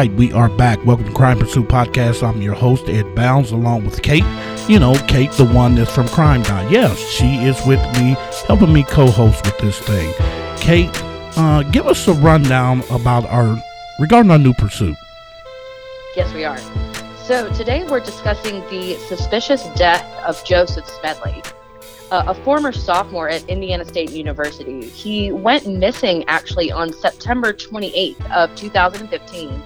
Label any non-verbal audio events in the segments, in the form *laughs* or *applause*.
Right, we are back. Welcome to Crime Pursuit Podcast. I'm your host, Ed Bounds, along with Kate. You know, Kate, the one that's from Crime Time. Yes, she is with me, helping me co host with this thing. Kate, uh, give us a rundown about our, regarding our new pursuit. Yes, we are. So today we're discussing the suspicious death of Joseph Smedley a former sophomore at Indiana State University. He went missing actually on September 28th of 2015,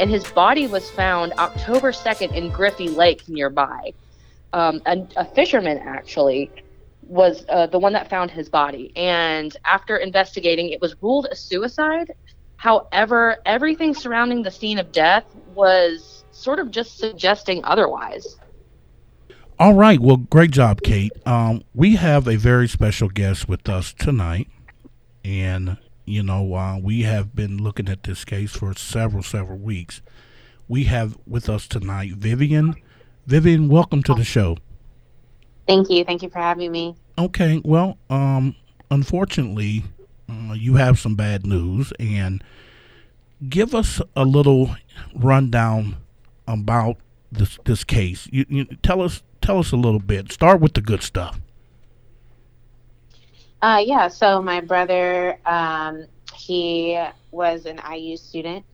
and his body was found October 2nd in Griffy Lake nearby. Um, a, a, fisherman actually was uh, the one that found his body, and after investigating, it was ruled a suicide. However, everything surrounding the scene of death was sort of just suggesting otherwise. All right. Well, great job, Kate. Um, we have a very special guest with us tonight. And, you know, uh, we have been looking at this case for several, several weeks. We have with us tonight Vivian. Vivian, welcome to the show. Thank you. Thank you for having me. Okay. Well, um, unfortunately, uh, you have some bad news. And give us a little rundown about this this case. You, you tell us tell us a little bit. Start with the good stuff. Uh, yeah, so my brother, um, he was an IU student.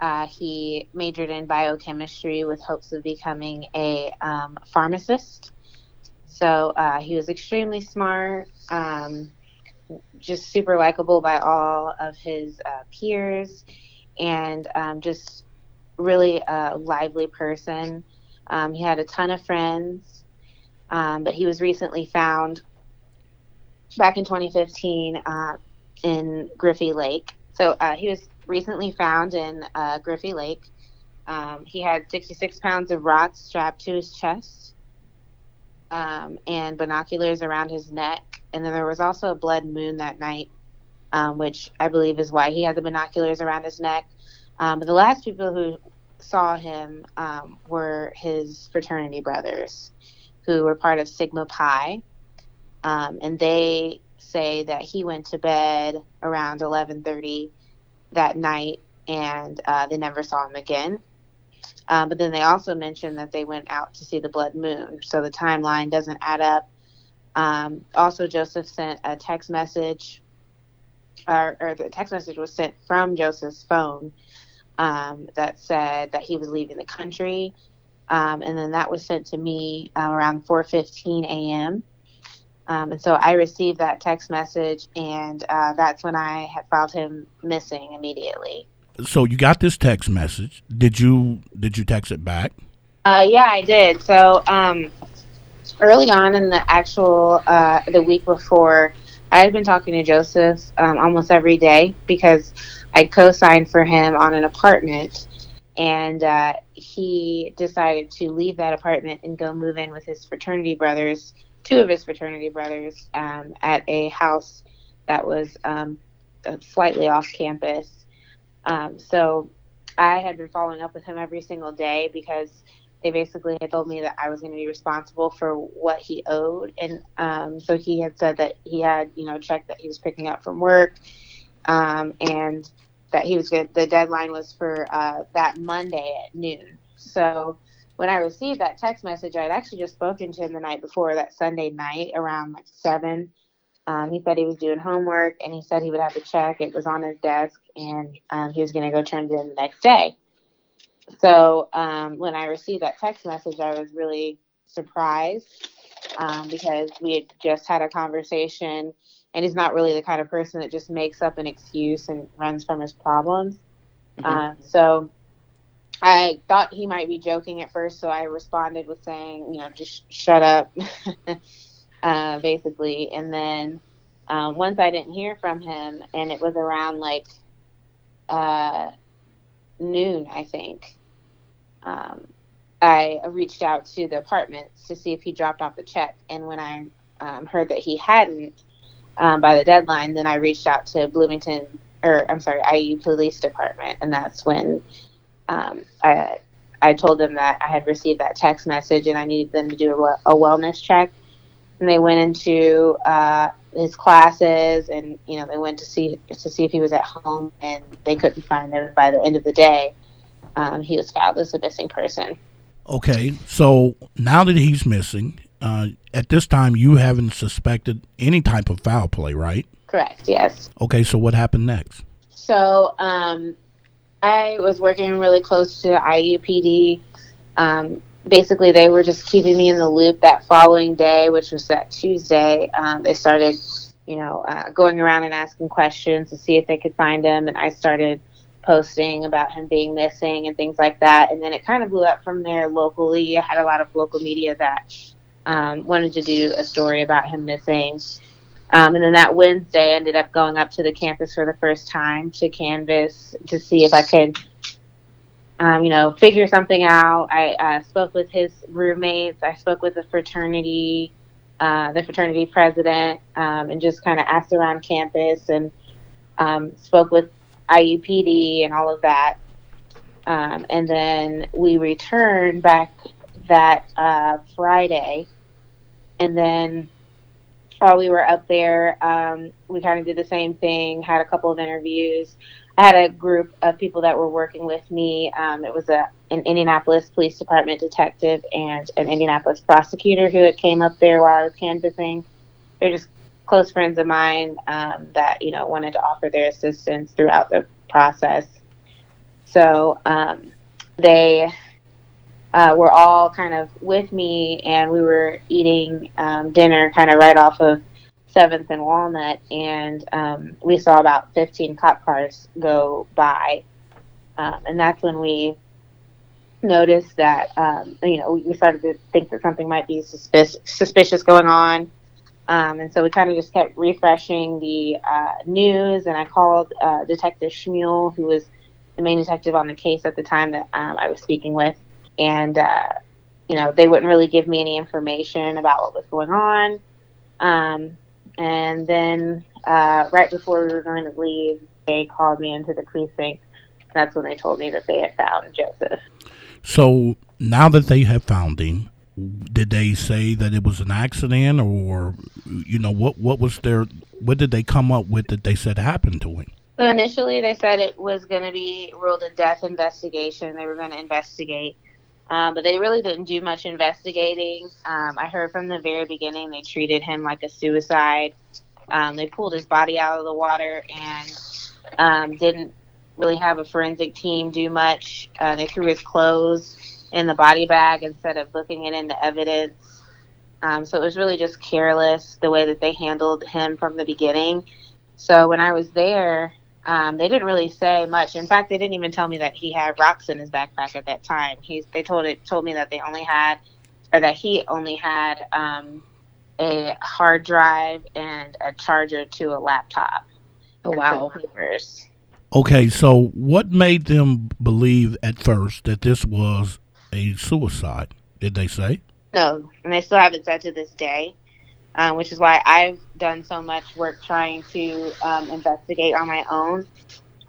Uh, he majored in biochemistry with hopes of becoming a um, pharmacist. So uh, he was extremely smart, um, just super likable by all of his uh, peers, and um, just really a lively person. Um, he had a ton of friends, um, but he was recently found back in 2015 uh, in Griffy Lake. So uh, he was recently found in uh, Griffy Lake. Um, he had 66 pounds of rocks strapped to his chest um, and binoculars around his neck. And then there was also a blood moon that night, um, which I believe is why he had the binoculars around his neck. Um, but the last people who saw him um, were his fraternity brothers, who were part of Sigma Pi, um, and they say that he went to bed around 11:30 that night, and uh, they never saw him again. Um, but then they also mentioned that they went out to see the blood moon, so the timeline doesn't add up. Um, also, Joseph sent a text message, or, or the text message was sent from Joseph's phone um, that said that he was leaving the country. Um, and then that was sent to me uh, around 4:15 a.m. Um, and so I received that text message, and uh, that's when I had filed him missing immediately. So you got this text message. Did you did you text it back? Uh, yeah, I did. So um, early on in the actual uh, the week before, I had been talking to Joseph um, almost every day because I co-signed for him on an apartment, and uh, he decided to leave that apartment and go move in with his fraternity brothers, two of his fraternity brothers, um, at a house that was um, slightly off campus. Um, so I had been following up with him every single day because they basically had told me that I was going to be responsible for what he owed, and um, so he had said that he had, you know, a check that he was picking up from work, um, and that he was good. The deadline was for uh, that Monday at noon. So when I received that text message, I had actually just spoken to him the night before, that Sunday night around like seven. Um, he said he was doing homework and he said he would have to check. It was on his desk and um, he was going to go turn it in the next day. So um, when I received that text message, I was really surprised um, because we had just had a conversation and he's not really the kind of person that just makes up an excuse and runs from his problems. Mm-hmm. Uh, so I thought he might be joking at first, so I responded with saying, you know, just shut up, *laughs* uh, basically. And then um, once I didn't hear from him, and it was around like uh, noon, I think. Um, I reached out to the apartments to see if he dropped off the check, and when I um, heard that he hadn't, um, by the deadline, then I reached out to Bloomington, or I'm sorry, IU Police Department, and that's when um, I I told them that I had received that text message and I needed them to do a, a wellness check. And they went into uh, his classes, and you know they went to see to see if he was at home, and they couldn't find him. By the end of the day, um, he was filed as a missing person. Okay, so now that he's missing, uh, at this time you haven't suspected any type of foul play, right? Correct. Yes. Okay, so what happened next? So um, I was working really close to IUPD. Um, basically, they were just keeping me in the loop that following day, which was that Tuesday. Um, they started, you know, uh, going around and asking questions to see if they could find him, and I started posting about him being missing and things like that. And then it kind of blew up from there locally. I had a lot of local media that um, wanted to do a story about him missing. Um, and then that Wednesday, I ended up going up to the campus for the first time to canvas to see if I could, um, you know, figure something out. I uh, spoke with his roommates. I spoke with the fraternity, uh, the fraternity president, um, and just kind of asked around campus and um, spoke with IUPD and all of that. Um, and then we returned back that uh, Friday, and then while we were up there, um, we kind of did the same thing, had a couple of interviews. I had a group of people that were working with me. Um, it was a an Indianapolis Police Department detective and an Indianapolis prosecutor who had came up there while I was canvassing. They're just close friends of mine um, that you know wanted to offer their assistance throughout the process. So um, they uh, were all kind of with me, and we were eating um, dinner kind of right off of Seventh and Walnut, and um, we saw about 15 cop cars go by, um, and that's when we noticed that um, you know we started to think that something might be suspicious, suspicious going on. Um, and so we kind of just kept refreshing the uh, news, and I called uh, Detective Schmuel, who was the main detective on the case at the time that um, I was speaking with, and uh, you know they wouldn't really give me any information about what was going on. Um, and then uh, right before we were going to leave, they called me into the precinct. That's when they told me that they had found Joseph. So now that they have found him, did they say that it was an accident, or you know what? What was their? What did they come up with that they said happened to him? So initially, they said it was going to be ruled a death investigation. They were going to investigate um, but they really didn't do much investigating. Um, I heard from the very beginning they treated him like a suicide. Um, they pulled his body out of the water and um, didn't really have a forensic team do much. Uh, they threw his clothes in the body bag instead of looking it into evidence. Um, so it was really just careless the way that they handled him from the beginning. So when I was there, um, they didn't really say much. In fact, they didn't even tell me that he had rocks in his backpack at that time. He's they told it told me that they only had or that he only had um, a hard drive and a charger to a laptop. Oh wow! Papers. Okay, so what made them believe at first that this was a suicide? Did they say? No, and they still haven't said to this day um, which is why I've done so much work trying to um, investigate on my own.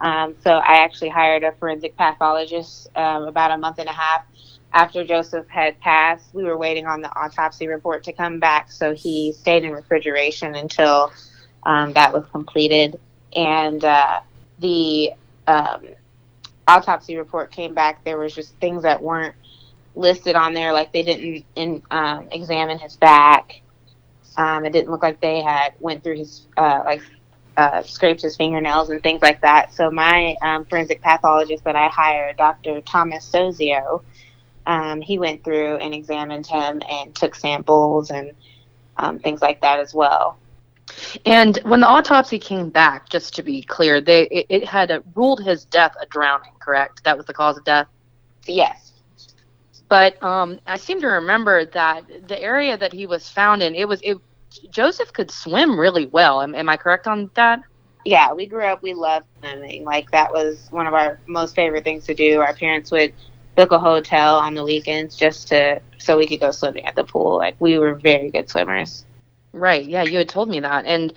Um, so I actually hired a forensic pathologist um, about a month and a half after Joseph had passed. We were waiting on the autopsy report to come back, so he stayed in refrigeration until um, that was completed. And uh, the um, autopsy report came back. There was just things that weren't listed on there, like they didn't in, examine his back. Um, it didn't look like they had went through his uh, like uh, scraped his fingernails and things like that. So my um, forensic pathologist that I hired, Dr. Thomas Sozio, um, he went through and examined him and took samples and um, things like that as well. And when the autopsy came back, just to be clear, they it, it had ruled his death a drowning. Correct? That was the cause of death. Yes. But um, I seem to remember that the area that he was found in, it was it Joseph could swim really well. Am, am I correct on that? Yeah, we grew up, we loved swimming. Like, that was one of our most favorite things to do. Our parents would book a hotel on the weekends just to so we could go swimming at the pool. Like, we were very good swimmers. Right. Yeah, you had told me that. And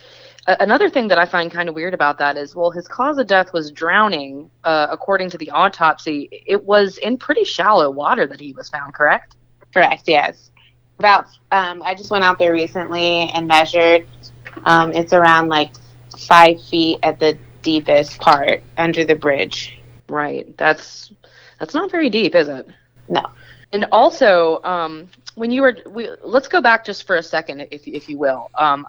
uh, another thing that I find kind of weird about that is, well, his cause of death was drowning. Uh, according to the autopsy, it was in pretty shallow water that he was found. Correct? Correct. Yes about um, I just went out there recently and measured. Um, it's around like five feet at the deepest part under the bridge. Right. That's that's not very deep, is it? No. And also, um, when you were, we, let's go back just for a second, if if you will. Um,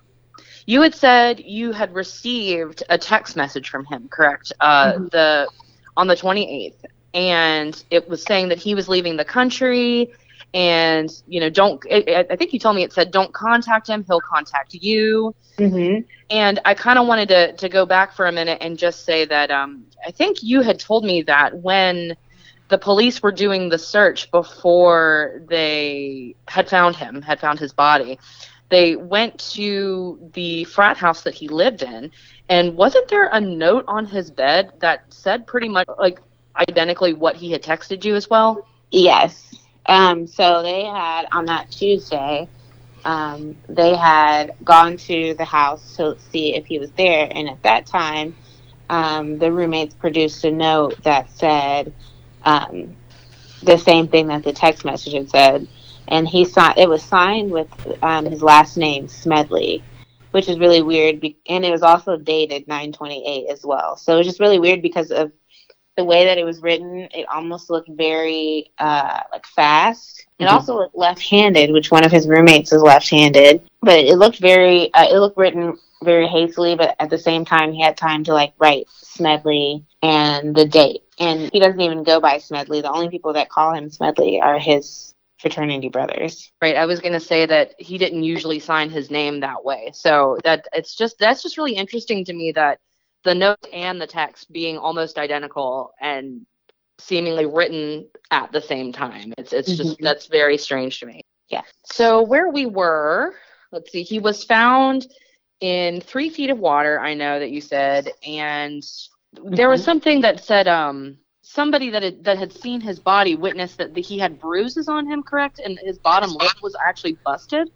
you had said you had received a text message from him, correct? Uh, Mhm. The on the 28th, and it was saying that he was leaving the country, and you know, don't. It, it- I think you told me it said don't contact him; he'll contact you. Mm-hmm. And I kind of wanted to, to go back for a minute and just say that um, I think you had told me that when the police were doing the search before they had found him, had found his body, they went to the frat house that he lived in. And wasn't there a note on his bed that said pretty much like identically what he had texted you as well? Yes. Um, so they had on that Tuesday, um, they had gone to the house to see if he was there, and at that time, um, the roommates produced a note that said um, the same thing that the text message had said, and he signed. It was signed with um, his last name Smedley, which is really weird, be- and it was also dated 928 as well. So it was just really weird because of the way that it was written, it almost looked very uh, like fast. It Mhm. also looked left-handed, which one of his roommates is left-handed. But it looked very, uh, it looked written very hastily. But at the same time, he had time to like write Smedley and the date. And he doesn't even go by Smedley. The only people that call him Smedley are his fraternity brothers. Right. I was going to say that he didn't usually sign his name that way. So that it's just that's just really interesting to me that the note and the text being almost identical and seemingly written at the same time. It's it's just Mhm. that's very strange to me. Yeah. So where we were, let's see, he was found in three feet of water. I know that you said, and there was Mhm. something that said um somebody that had, that had seen his body witnessed that the, he had bruises on him, correct? And his bottom lip was actually busted.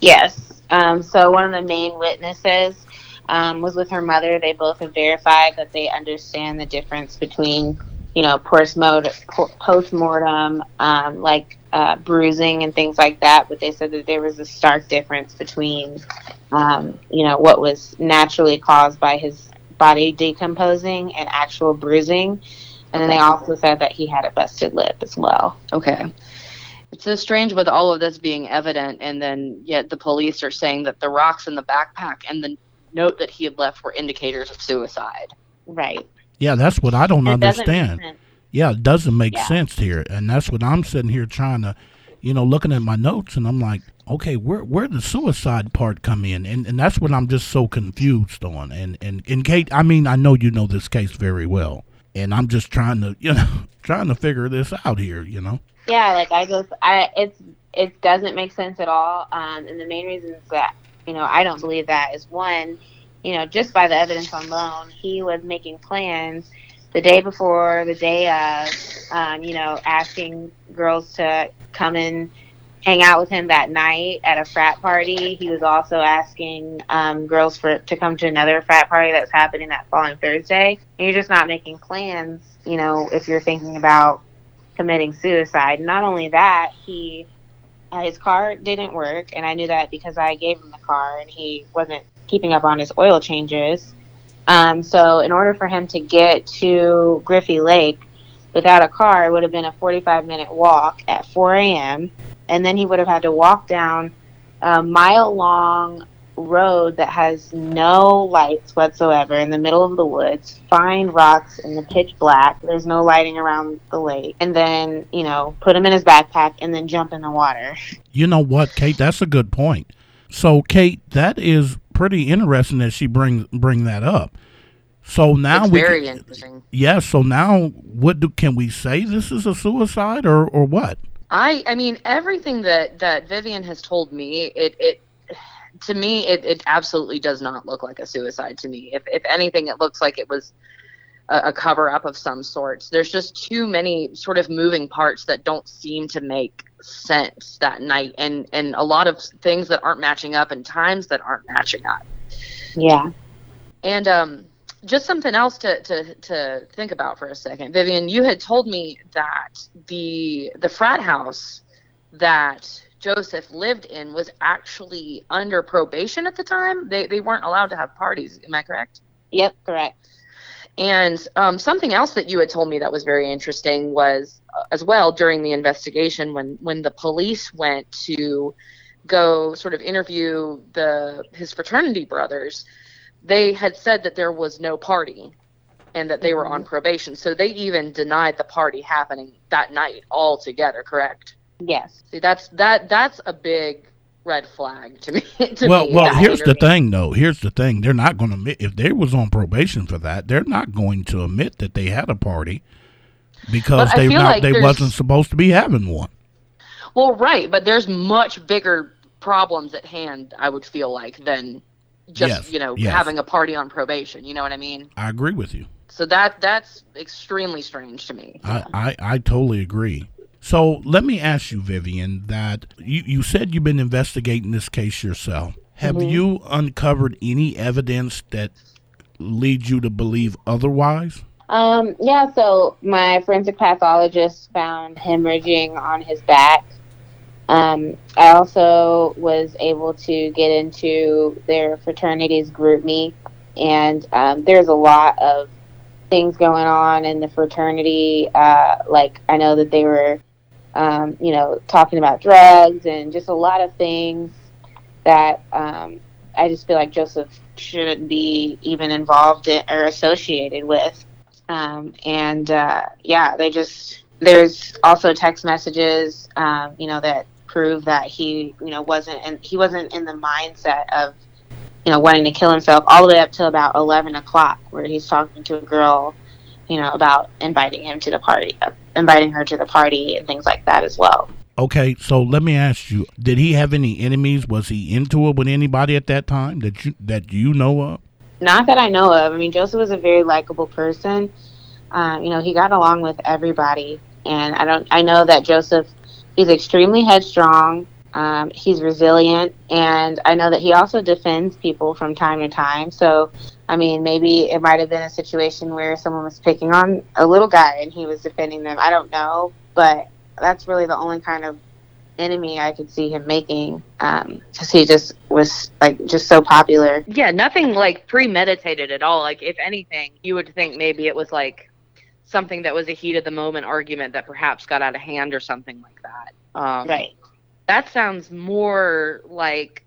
Yes. Um, so one of the main witnesses um, was with her mother. They both have verified that they understand the difference between, you know, post mortem, um, like uh, bruising and things like that. But they said that there was a stark difference between, um, you know, what was naturally caused by his body decomposing and actual bruising. And then they also said that he had a busted lip as well. Okay. It's so strange with all of this being evident, and then yet the police are saying that the rocks in the backpack and the note that he had left were indicators of suicide. Right. Yeah, that's what I don't It understand. Yeah, it doesn't make Yeah. sense here, and that's what I'm sitting here trying to, you know, looking at my notes, and I'm like, okay, where where the suicide part come in, and and that's what I'm just so confused on. And and and Kate, I mean, I know you know this case very well, and I'm just trying to, you know, *laughs* trying to figure this out here, you know. Yeah, like I just, I it's it doesn't make sense at all. Um, and the main reasons that you know I don't believe that is one, you know, just by the evidence alone, he was making plans the day before, the day of, um, you know, asking girls to come and hang out with him that night at a frat party. He was also asking um, girls for to come to another frat party that's happening that following Thursday. And you're just not making plans, you know, if you're thinking about committing suicide. Not only that, he uh, his car didn't work, and I knew that because I gave him the car, and he wasn't keeping up on his oil changes. Um, so, in order for him to get to Griffy Lake without a car, it would have been a 45 minute walk at 4 a.m. And then he would have had to walk down a mile long road that has no lights whatsoever in the middle of the woods, find rocks in the pitch black. There's no lighting around the lake. And then, you know, put him in his backpack and then jump in the water. You know what, Kate? That's a good point. So, Kate, that is pretty interesting that she bring bring that up. So now it's we very can- interesting. yeah. So now, what do can we say? This is a suicide or or what? I I mean everything that that Vivian has told me it it to me it, it absolutely does not look like a suicide to me. If if anything it looks like it was a, a cover up of some sorts. There's just too many sort of moving parts that don't seem to make sense that night and and a lot of things that aren't matching up and times that aren't matching up. Yeah. And um, just something else to, to, to think about for a second, Vivian. You had told me that the the frat house that Joseph lived in was actually under probation at the time. They they weren't allowed to have parties. Am I correct? Yep, correct. And um, something else that you had told me that was very interesting was, uh, as well, during the investigation, when when the police went to go sort of interview the his fraternity brothers, they had said that there was no party, and that they mm-hmm. were on probation. So they even denied the party happening that night altogether. Correct? Yes. See, that's that that's a big red flag to me. *laughs* To well, me, well, here's the thing, though. Here's the thing. They're not going to admit if they was on probation for that. They're not going to admit that they had a party because they not, like they wasn't supposed to be having one. Well, right, but there's much bigger problems at hand. I would feel like than just yes, you know yes. having a party on probation. You know what I mean? I agree with you. So that that's extremely strange to me. I, I, I totally agree. So let me ask you, Vivian, that you, you said you've been investigating this case yourself. Have mm-hmm. you uncovered any evidence that leads you to believe otherwise? Um, yeah, so my forensic pathologist found hemorrhaging on his back. Um, I also was able to get into their fraternity's GroupMe, and um, there's a lot of things going on in the fraternity. Uh, like I know that they were um, you know, talking about drugs and just a lot of things that um, I just feel like Joseph shouldn't be even involved in or associated with. Um, and uh, yeah, they just there's also text messages, um, you know, that prove that he, you know, wasn't and he wasn't in the mindset of, you know, wanting to kill himself all the way up to about eleven o'clock, where he's talking to a girl you know, about inviting him to the party, uh, inviting her to the party, and things like that as well. Okay, so let me ask you: Did he have any enemies? Was he into it with anybody at that time that you that you know of? Not that I know of. I mean, Joseph was a very likable person. Uh, you know, he got along with everybody, and I don't. I know that Joseph, he's extremely headstrong. Um, he's resilient, and I know that he also defends people from time to time. So, I mean, maybe it might have been a situation where someone was picking on a little guy and he was defending them. I don't know, but that's really the only kind of enemy I could see him making because um, he just was like just so popular. Yeah, nothing like premeditated at all. Like, if anything, you would think maybe it was like something that was a heat of the moment argument that perhaps got out of hand or something like that. Um, right that sounds more like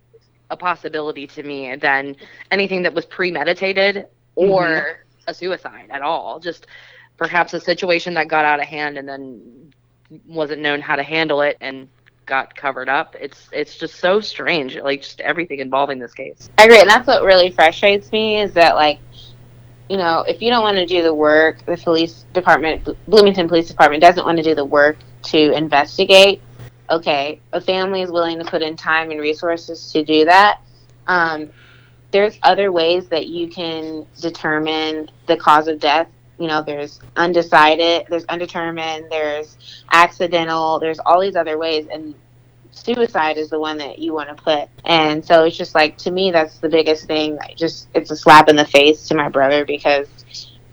a possibility to me than anything that was premeditated or mm-hmm. a suicide at all. Just perhaps a situation that got out of hand and then wasn't known how to handle it and got covered up. It's it's just so strange, like just everything involving this case. I agree, and that's what really frustrates me is that like, you know, if you don't want to do the work, the police department, Bloomington Police Department doesn't want to do the work to investigate okay, a family is willing to put in time and resources to do that. Um, there's other ways that you can determine the cause of death. You know, there's undecided, there's undetermined, there's accidental, there's all these other ways, and suicide is the one that you want to put. And so it's just like to me, that's the biggest thing. Just it's a slap in the face to my brother because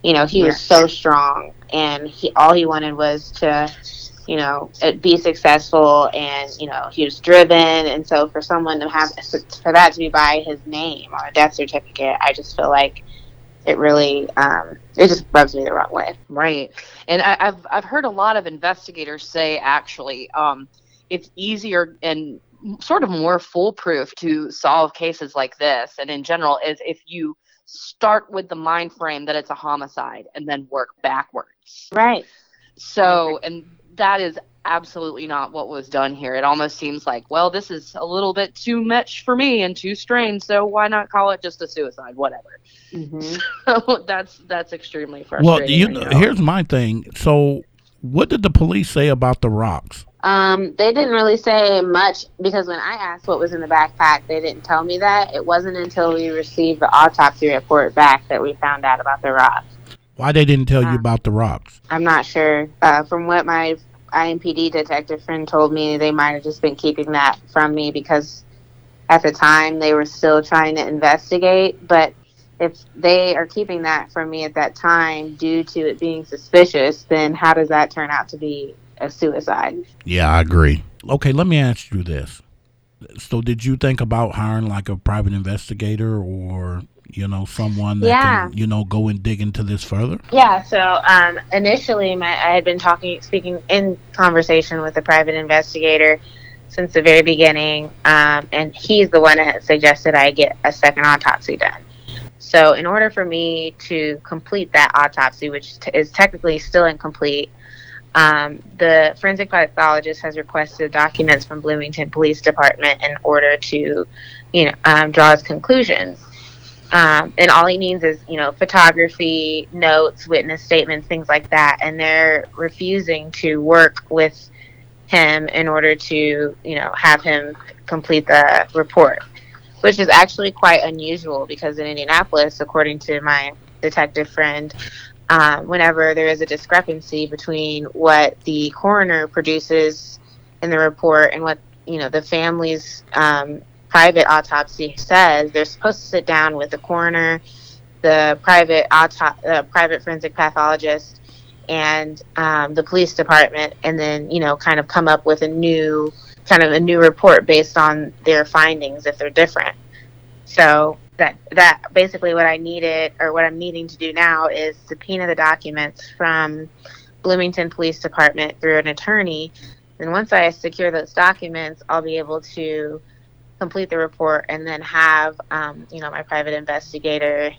you know he yes. was so strong, and he all he wanted was to you know, be successful and, you know, he was driven. And so for someone to have, for that to be by his name on a death certificate, I just feel like it really, um, it just rubs me the wrong way. Right. And I, have I've heard a lot of investigators say actually, um, it's easier and sort of more foolproof to solve cases like this. And in general, is if you start with the mind frame that it's a homicide and then work backwards. Right. So, and that is absolutely not what was done here. It almost seems like, well, this is a little bit too much for me and too strange, so why not call it just a suicide, whatever. Mm-hmm. *laughs* So that's that's extremely frustrating. Well, you, here's my thing. So, what did the police say about the rocks? Um, they didn't really say much because when I asked what was in the backpack, they didn't tell me that. It wasn't until we received the autopsy report back that we found out about the rocks. Why they didn't tell uh, you about the rocks? I'm not sure. Uh, from what my IMPD detective friend told me, they might have just been keeping that from me because at the time they were still trying to investigate. But if they are keeping that from me at that time due to it being suspicious, then how does that turn out to be a suicide. Yeah, I agree. Okay, let me ask you this. So, did you think about hiring like a private investigator or you know someone that Yeah. can you know go and dig into this further? Yeah. So um, initially, my I had been talking, speaking in conversation with a private investigator since the very beginning, um, and he's the one that suggested I get a second autopsy done. So, in order for me to complete that autopsy, which t- is technically still incomplete, um, the forensic pathologist has requested documents from Bloomington Police Department in order to, you know, um, draw his conclusions. Um, and all he needs is, you know, photography, notes, witness statements, things like that. And they're refusing to work with him in order to, you know, have him complete the report, which is actually quite unusual because in Indianapolis, according to my detective friend, um, whenever there is a discrepancy between what the coroner produces in the report and what you know the family's um, private autopsy says, they're supposed to sit down with the coroner, the private auto- uh, private forensic pathologist, and um, the police department, and then you know kind of come up with a new kind of a new report based on their findings if they're different. So that that basically what I needed or what I'm needing to do now is subpoena the documents from Bloomington Police Department through an attorney. And once I secure those documents, I'll be able to complete the report and then have um, you know my private investigator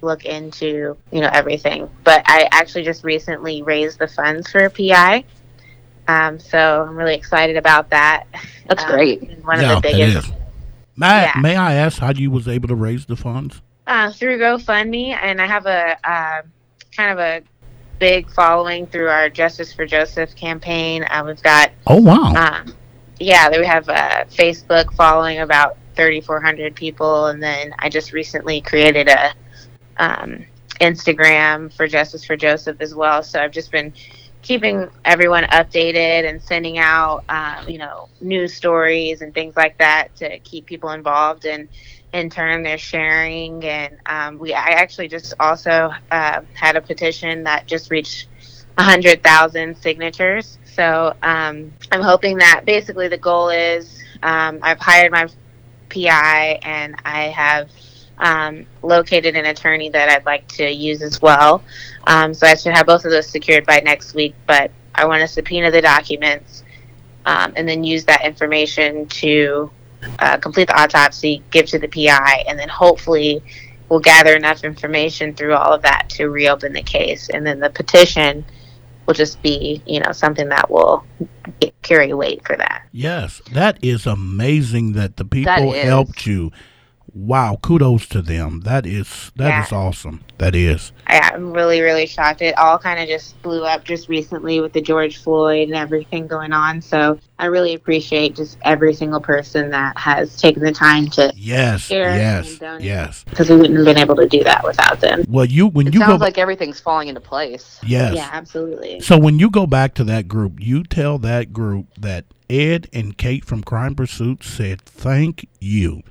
look into you know everything. But I actually just recently raised the funds for a PI. Um, so I'm really excited about that. That's Um, great. One yeah, of the biggest. May Yeah. may I ask how you was able to raise the funds? uh, through GoFundMe, and I have a uh, kind of a big following through our Justice for Joseph campaign. Uh, we've got, Oh wow! um, yeah, we have a Facebook following about 3,400 people, and then I just recently created a um, Instagram for Justice for Joseph as well. So I've just been keeping everyone updated and sending out, um, you know, news stories and things like that to keep people involved. And in turn, they're sharing. And um, we, I actually just also uh, had a petition that just reached 100,000 signatures. So um, I'm hoping that basically the goal is um, I've hired my PI and I have um, located an attorney that I'd like to use as well. Um, so I should have both of those secured by next week. But I want to subpoena the documents um, and then use that information to uh, complete the autopsy, give to the PI, and then hopefully we'll gather enough information through all of that to reopen the case. And then the petition will just be, you know, something that will carry weight for that. Yes, that is amazing that the people That helped you. Wow, kudos to them. That is that is Yeah. awesome. That is. I, I'm really, really shocked. It all kind of just blew up just recently with the George Floyd and everything going on. So I really appreciate just every single person that has taken the time to, Yes, Share yes, and yes. because we wouldn't have been able to do that without them. Well, you when It you go sounds ba- like everything's falling into place. yes. Yeah, absolutely. So when you go back to that group, you tell that group that Ed and Kate from Crime Pursuit said thank you.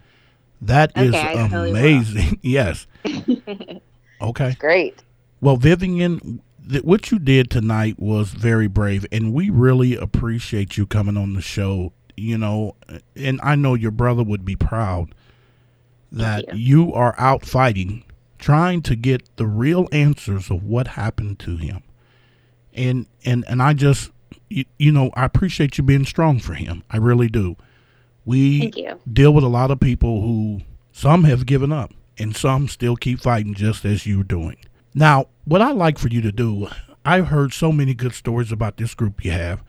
That is Okay, I totally amazing. *laughs* yes. *laughs* Okay. Great. Well, Vivian, th- what you did tonight was very brave, and we really appreciate you coming on the show. You know, and I know your brother would be proud that you. you are out fighting, trying to get the real answers of what happened to him. And and and I just, you, you know, I appreciate you being strong for him. I really do. We deal with a lot of people who some have given up and some still keep fighting just as you're doing. Now, what I like for you to do, I've heard so many good stories about this group you have.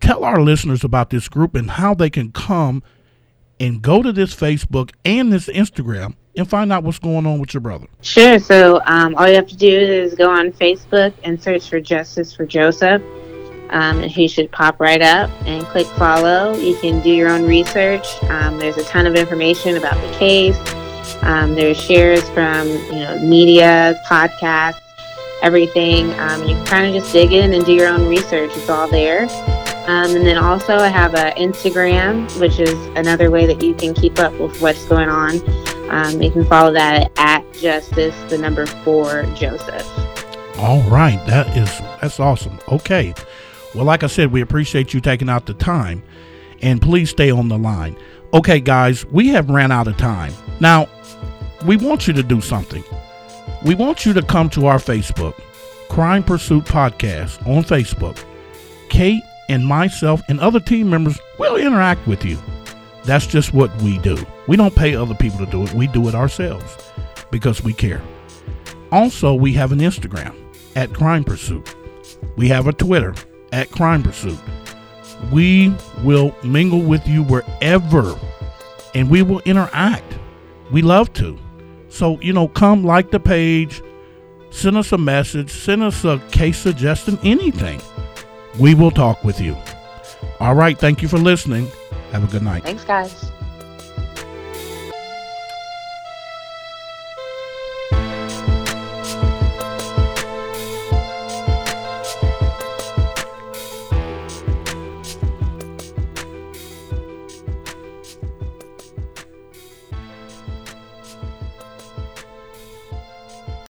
Tell our listeners about this group and how they can come and go to this Facebook and this Instagram and find out what's going on with your brother. Sure. So um, all you have to do is go on Facebook and search for Justice for Joseph. Um, and he should pop right up and click follow. You can do your own research. Um, there's a ton of information about the case. Um, there's shares from you know media, podcasts, everything. Um, you can kind of just dig in and do your own research. It's all there. Um, and then also I have a Instagram, which is another way that you can keep up with what's going on. Um, you can follow that at Justice, the number four Joseph. All right, that is that's awesome. Okay. Well, like I said, we appreciate you taking out the time and please stay on the line. Okay, guys, we have ran out of time. Now, we want you to do something. We want you to come to our Facebook, Crime Pursuit Podcast on Facebook. Kate and myself and other team members will interact with you. That's just what we do. We don't pay other people to do it, we do it ourselves because we care. Also, we have an Instagram at Crime Pursuit. We have a Twitter at Crime Pursuit. We will mingle with you wherever and we will interact. We love to. So, you know, come like the page, send us a message, send us a case suggestion, anything. We will talk with you. All right. Thank you for listening. Have a good night. Thanks, guys.